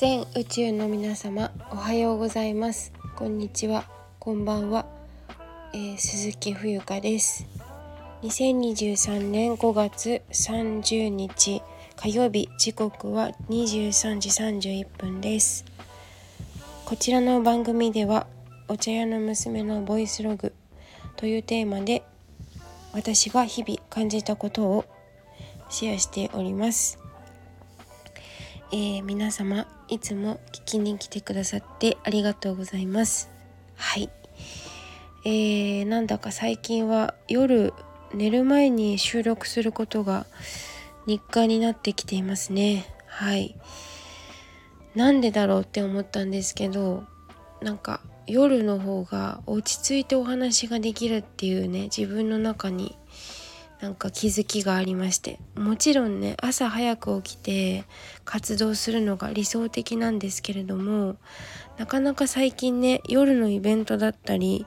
全宇宙の皆様おはようございます。こんにちは。こんばんは、えー、鈴木冬香です。2023年5月30日火曜日時刻は23時31分です。こちらの番組ではお茶屋の娘のボイスログというテーマで私が日々感じたことをシェアしております。えー、皆様いつも聞きに来てくださってありがとうございます。はい。えー、なんだか最近は夜寝る前に収録することが日課になってきていますね。はい。なんでだろうって思ったんですけどなんか夜の方が落ち着いてお話ができるっていうね自分の中になんか気づきがありまして。もちろんね朝早く起きて活動するのが理想的なんですけれどもなかなか最近ね夜のイベントだったり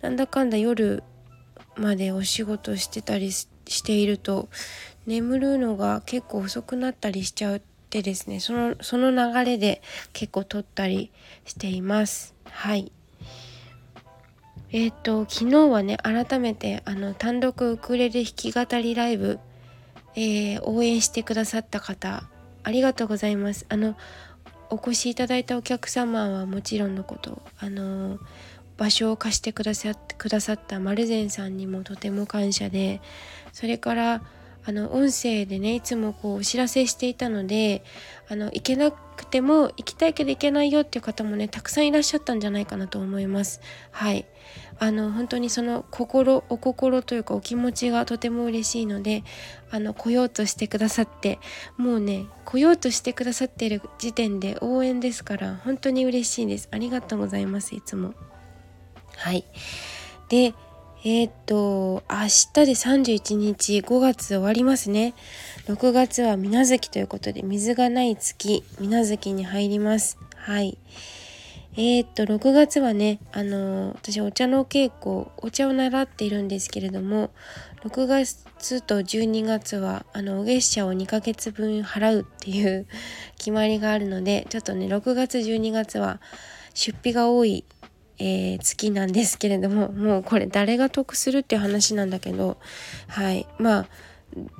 なんだかんだ夜までお仕事してたりしていると眠るのが結構遅くなったりしちゃってですねそのその流れで結構撮ったりしています。はい。えっ、ー、と昨日はね改めてあの単独ウクレレ弾き語りライブ、えー、応援してくださった方ありがとうございます。あのお越しいただいたお客様はもちろんのことあの場所を貸してくださってくださった丸善さんにもとても感謝でそれからあの音声でねいつもこうお知らせしていたのであの行けなくても行きたいけど行けないよっていう方もねたくさんいらっしゃったんじゃないかなと思います。はい。あの本当にその心お心というかお気持ちがとても嬉しいのであの来ようとしてくださってもうね来ようとしてくださっている時点で応援ですから本当に嬉しいです。ありがとうございますいつも。はい。でえー、っと、明日で31日、5月終わりますね。6月は水月ということで、水がない月、水月に入ります。はい。えー、っと、6月はね、あのー、私お茶の稽古、お茶を習っているんですけれども、6月と12月は、あの、お月謝を2ヶ月分払うっていう決まりがあるので、ちょっとね、6月、12月は出費が多いえー、月なんですけれどももうこれ誰が得するっていう話なんだけどはい。まあ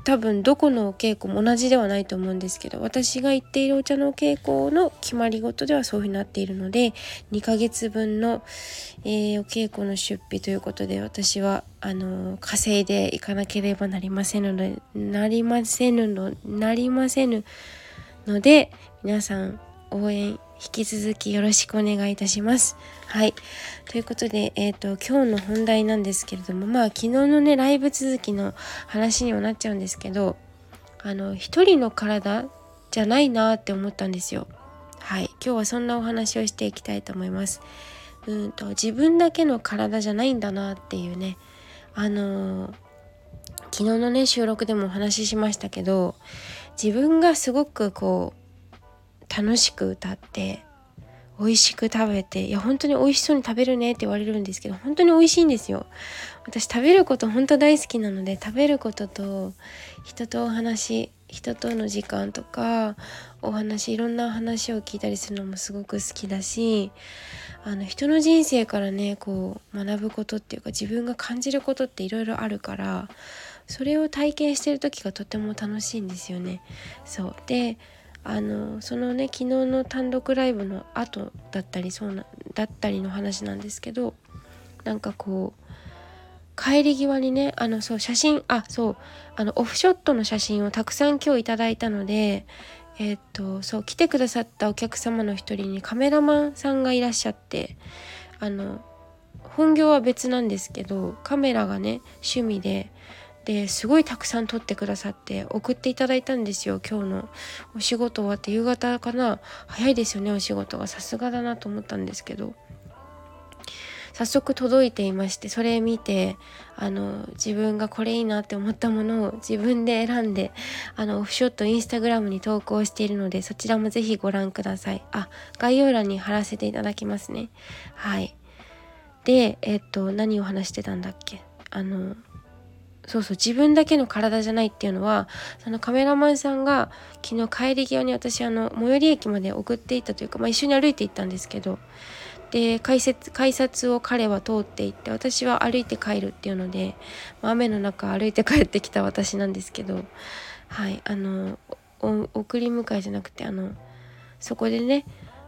多分どこのお稽古も同じではないと思うんですけど私が行っているお茶のお稽古の決まり事ではそういうふうになっているので2ヶ月分の、えー、お稽古の出費ということで私はあの稼いでいかなければなりませんのでなりませぬのなりませぬので皆さん応援引き続きよろしくお願いいたします。はい。ということで、えっ、ー、と、今日の本題なんですけれども、まあ、昨日のね、ライブ続きの話にはなっちゃうんですけど、あの、一人の体じゃないなって思ったんですよ。はい。今日はそんなお話をしていきたいと思います。うんと、自分だけの体じゃないんだなっていうね、あのー、昨日のね、収録でもお話ししましたけど、自分がすごくこう、楽しく歌って美味しく食べていや本当に美味しそうに食べるねって言われるんですけど本当に美味しいんですよ私食べること本当大好きなので食べることと人とお話人との時間とかお話いろんな話を聞いたりするのもすごく好きだしあの人の人生からねこう学ぶことっていうか自分が感じることっていろいろあるからそれを体験してる時がとても楽しいんですよね。そうであのそのね昨日の単独ライブの後だったりそうなだったりの話なんですけどなんかこう帰り際にねあのそう写真あそうあのオフショットの写真をたくさん今日いただいたのでえー、っとそう来てくださったお客様の一人にカメラマンさんがいらっしゃってあの本業は別なんですけどカメラがね趣味でですごいたくさん撮ってくださって送っていただいたんですよ今日の。お仕事終わって夕方かな？早いですよねお仕事が。さすがだなと思ったんですけど。早速届いていましてそれ見てあの自分がこれいいなって思ったものを自分で選んであのオフショットインスタグラムに投稿しているのでそちらもぜひご覧ください。あ概要欄に貼らせていただきますね。はい。でえっと何を話してたんだっけ？あのそうそう自分だけの体じゃないっていうのはそのカメラマンさんが昨日帰り際に私あの最寄り駅まで送っていったというか、まあ、一緒に歩いて行ったんですけどで改札改札を彼は通っていって私は歩いて帰るっていうので、まあ、雨の中歩いて帰ってきた私なんですけどはいあの送り迎えじゃなくてあのそこでね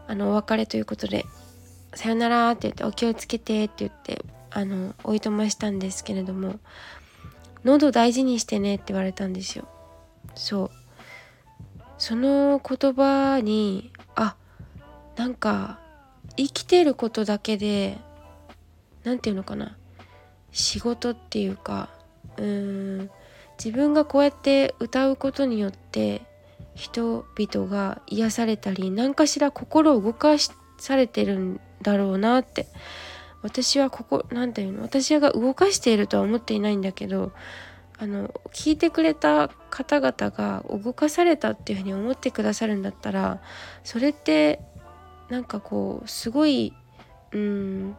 あのお別れということで「さよなら」って言って「お気をつけて」って言ってあのおいとましたんですけれども喉大事にしてねって言われたんですよ。そう。その言葉にあなんか生きてることだけで何て言うのかな。仕事っていうかうーん自分がこうやって歌うことによって人々が癒されたり何かしら心を動かされてるんだろうなって私はここ何て言うの？私が動かしているとは思っていないんだけどあの聞いてくれた方々が動かされたっていうふうに思ってくださるんだったらそれってなんかこうすごいうん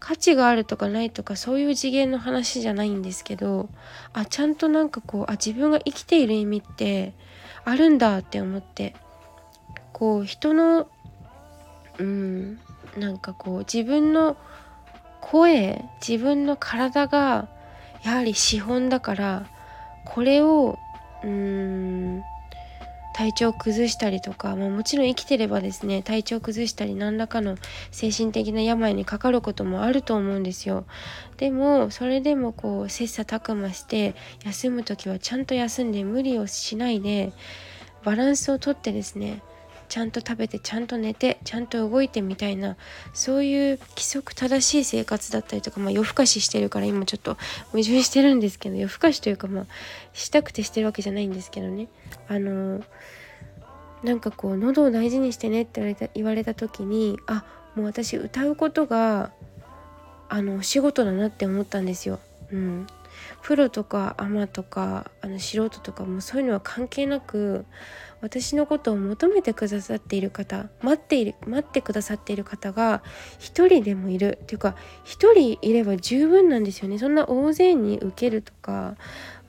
価値があるとかないとかそういう次元の話じゃないんですけどあちゃんとなんかこうあ自分が生きている意味ってあるんだって思ってこう人のうんなんかこう自分の声自分の体がやはり資本だからこれをうーん体調崩したりとか、まあ、もちろん生きてればですね体調崩したり何らかの精神的な病にかかることもあると思うんですよ。でもそれでもこう切磋琢磨して休む時はちゃんと休んで無理をしないでバランスをとってですねちゃんと食べてちゃんと寝てちゃんと動いてみたいなそういう規則正しい生活だったりとか、まあ、夜更かししてるから今ちょっと矛盾してるんですけど夜更かしというかまあしたくてしてるわけじゃないんですけどねあのなんかこう喉を大事にしてねって言われた言われた時にあもう私歌うことがあのお仕事だなって思ったんですよ。うん、プロとかアマとかあの素人とかもそういうのは関係なく私のことを求めてくださっている方待っている待ってくださっている方が一人でもいる。っていうか一人いれば十分なんですよね。そんな大勢に受けるとか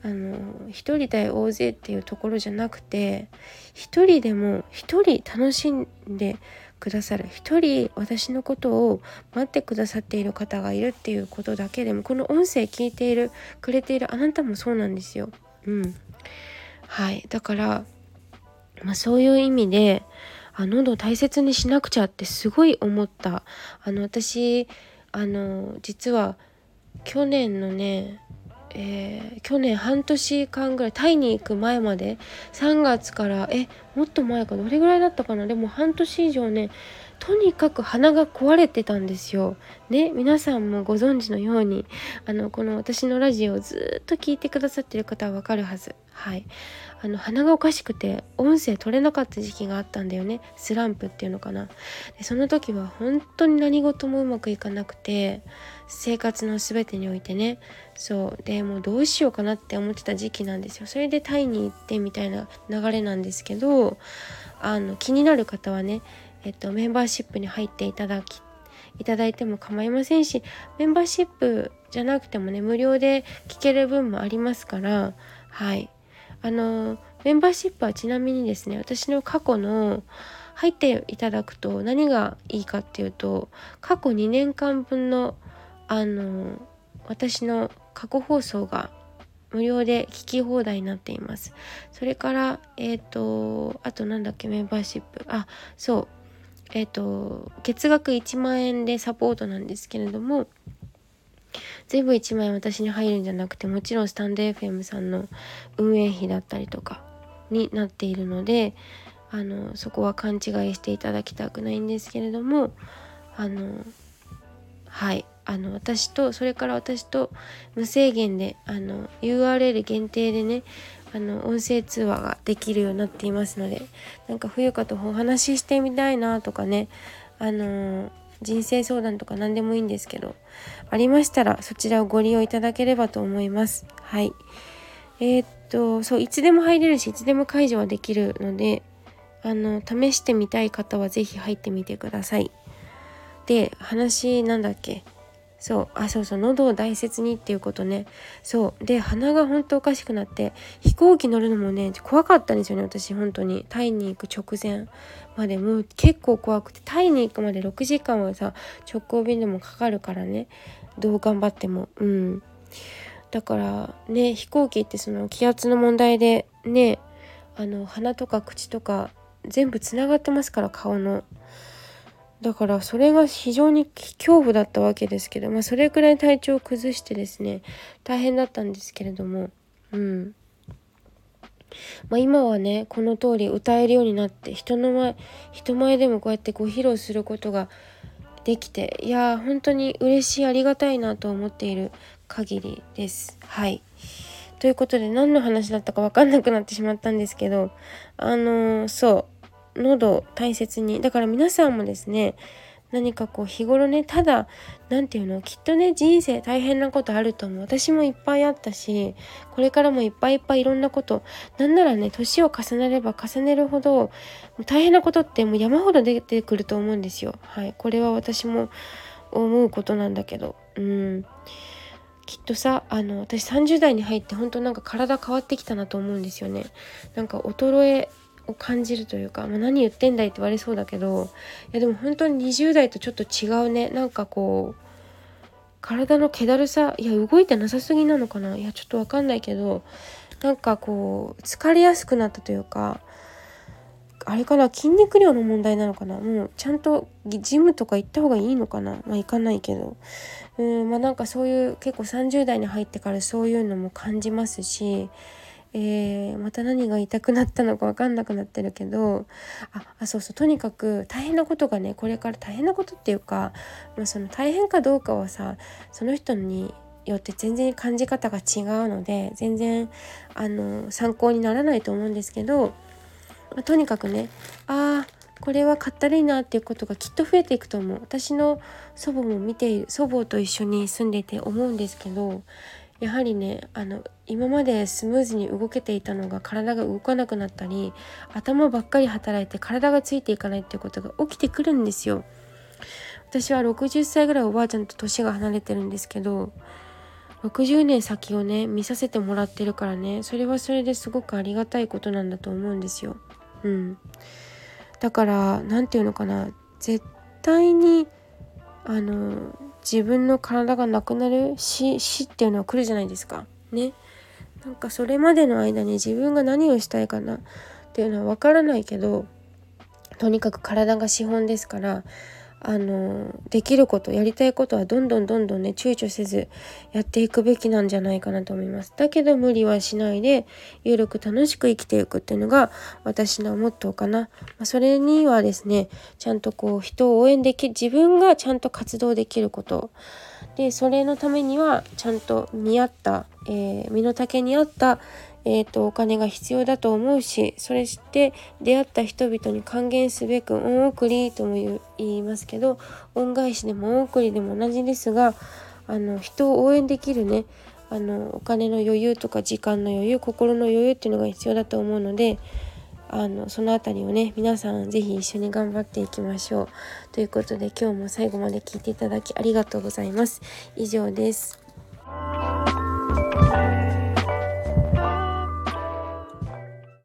あの一人対大勢っていうところじゃなくて一人でも一人楽しんでくださる。一人私のことを待ってくださっている方がいるっていうことだけでもこの音声聞いているくれているあなたもそうなんですよ。うん、はい。だからまあ、そういう意味であ喉を大切にしなくちゃってすごい思った。あの私あの実は去年のねえー、去年半年間ぐらいタイに行く前まで3月からえもっと前かどれぐらいだったかなでも半年以上ねとにかく鼻が壊れてたんですよ。ね皆さんもご存知のようにあのこの私のラジオをずっと聞いてくださってる方はわかるはず。はい。あの鼻がおかしくて音声取れなかった時期があったんだよね。スランプっていうのかな。でその時は本当に何事もうまくいかなくて生活の全てにおいてね。そう。でもうどうしようかなって思ってた時期なんですよ。それでタイに行ってみたいな流れなんですけどあの気になる方はねえっとメンバーシップに入っていただきいただいても構いませんしメンバーシップじゃなくてもね無料で聞ける分もありますからはい。あのメンバーシップはちなみにですね私の過去の入っていただくと何がいいかっていうと過去2年間分のあの私の過去放送が無料で聞き放題になっています。それからえっ、ー、とあとなんだっけメンバーシップ。あそう。えっ、ー、と月額1万円でサポートなんですけれども全部1万円私に入るんじゃなくてもちろんスタンド FM さんの運営費だったりとかになっているのであのそこは勘違いしていただきたくないんですけれどもあのはい。あの私とそれから私と無制限であの URL 限定でねあの音声通話ができるようになっていますのでなんか冬香とお話ししてみたいなとかねあの人生相談とか何でもいいんですけどありましたらそちらをご利用いただければと思います。はい。えー、っとそういつでも入れるしいつでも解除はできるのであの試してみたい方は是非入ってみてください。で話なんだっけ？そうあそうそう喉を大切にっていうことね。そうで鼻が本当おかしくなって飛行機乗るのもね怖かったんですよね私本当に。タイに行く直前までもう結構怖くてタイに行くまで6時間はさ直行便でもかかるからね。どう頑張っても。うん。だからね飛行機ってその気圧の問題でねあの鼻とか口とか全部つながってますから顔の。だからそれが非常に恐怖だったわけですけど、まあ、それくらい体調を崩してですね大変だったんですけれどもうん。まあ、今はねこの通り歌えるようになって人の前人前でもこうやってご披露することができていやー本当に嬉しいありがたいなと思っている限りです。はい。ということで何の話だったか分かんなくなってしまったんですけどあのー、そう。喉大切に。だから皆さんもですね何かこう日頃ねただ何て言うのきっとね人生大変なことあると思う。私もいっぱいあったしこれからもいっぱいいっぱいいろんなことなんならね年を重ねれば重ねるほど大変なことってもう山ほど出てくると思うんですよ。はい。これは私も思うことなんだけど。うん。きっとさあの私30代に入って本当なんか体変わってきたなと思うんですよね。なんか衰えを感じるというか、まあ、何言ってんだいって言われそうだけどいやでも本当に20代とちょっと違うね。なんかこう体の気だるさいや動いてなさすぎなのかな。いやちょっと分かんないけどなんかこう疲れやすくなったというかあれかな筋肉量の問題なのかな。もうちゃんとジムとか行った方がいいのかな。まあ行かないけど。うんまあなんかそういう結構30代に入ってからそういうのも感じますしえー、また何が言いたくなったのか分かんなくなってるけどああそうそうとにかく大変なことがねこれから大変なことっていうか、まあ、その大変かどうかはさその人によって全然感じ方が違うので全然あの参考にならないと思うんですけど、まあ、とにかくねああこれはかったるいなっていうことがきっと増えていくと思う。私の祖母も見ている祖母と一緒に住んでて思うんですけどやはりねあの今までスムーズに動けていたのが体が動かなくなったり頭ばっかり働いて体がついていかないっていうことが起きてくるんですよ。私は60歳ぐらいおばあちゃんと年が離れてるんですけど60年先をね見させてもらってるからねそれはそれですごくありがたいことなんだと思うんですよ。うん、だから何て言うのかな絶対にあの自分の体がなくなる死死っていうのは来るじゃないですか。ね。なんかそれまでの間に自分が何をしたいかなっていうのは分からないけどとにかく体が資本ですからあのできることやりたいことはどんどんどんどんね躊躇せずやっていくべきなんじゃないかなと思います。だけど無理はしないで有力楽しく生きていくっていうのが私のモットーかな、まあ、それにはですねちゃんとこう人を応援でき自分がちゃんと活動できること。でそれのためにはちゃんと見合った、えー、身の丈に合ったえーと、お金が必要だと思うしそれして出会った人々に還元すべく恩送りとも言いますけど恩返しでも恩送りでも同じですがあの人を応援できるねあのお金の余裕とか時間の余裕心の余裕っていうのが必要だと思うのであのその辺りをね皆さん是非一緒に頑張っていきましょう。ということで今日も最後まで聞いていただきありがとうございます。以上です。